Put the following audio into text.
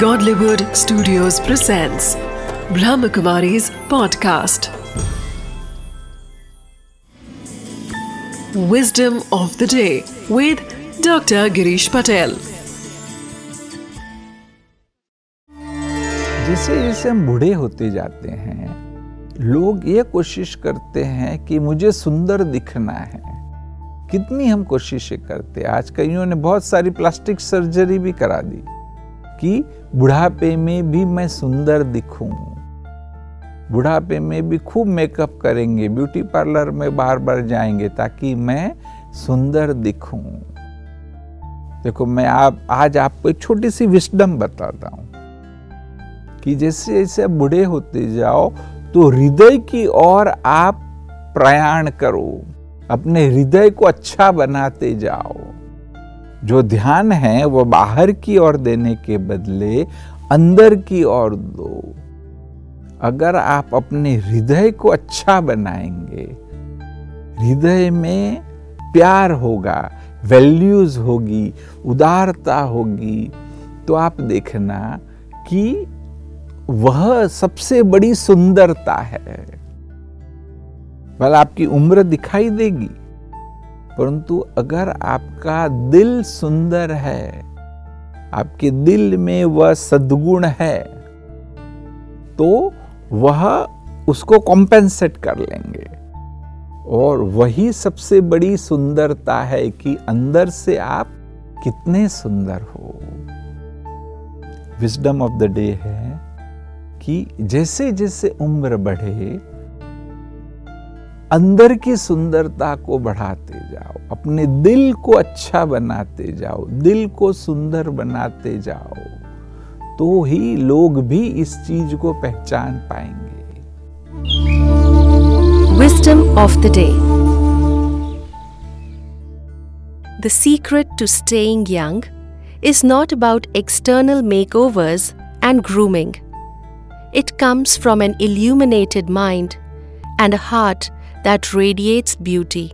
Godlywood Studios presents Brahmakumari's podcast. Wisdom of the day with Dr. Girish Patel. जैसे जैसे हम बूढ़े होते जाते हैं लोग ये कोशिश करते हैं कि मुझे सुंदर दिखना है कितनी हम कोशिशें करते हैं आज कईयों ने बहुत सारी प्लास्टिक सर्जरी भी करा दी कि बुढ़ापे में भी मैं सुंदर दिखूं। बुढ़ापे में भी खूब मेकअप करेंगे, ब्यूटी पार्लर में बार बार जाएँगे ताकि मैं सुंदर दिखूं। देखो, मैं आप, आज आपको एक छोटी सी विस्डम बताता हूँ कि जैसे जैसे बूढ़े होते जाओ तो हृदय की ओर आप प्रयाण करो, अपने हृदय को अच्छा बनाते जाओ। जो ध्यान है, वो बाहर की ओर देने के बदले अंदर की ओर दो। अगर आप अपने हृदय को अच्छा बनाएँगे, हृदय में प्यार होगा वैल्यूज़ होगी, उदारता होगी तो आप देखना कि वह सबसे बड़ी सुंदरता है। भले आपकी उम्र दिखाई देगी? परंतु अगर आपका दिल सुंदर है, आपके दिल में वह सद्गुण है तो वह उसको कॉम्पेंसेट कर लेंगे। और वही सबसे बड़ी सुंदरता है कि अंदर से आप कितने सुंदर हो। विजडम ऑफ़ द डे है कि जैसे जैसे उम्र बढ़े अंदर की सुंदरता को बढ़ाते जाओ, अपने दिल को अच्छा बनाते जाओ, दिल को सुंदर बनाते जाओ तो ही लोग भी इस चीज़ को पहचान पाएँगे। Wisdom of the day the secret to staying young is not about external makeovers and grooming it comes from an illuminated mind and a heart that radiates beauty.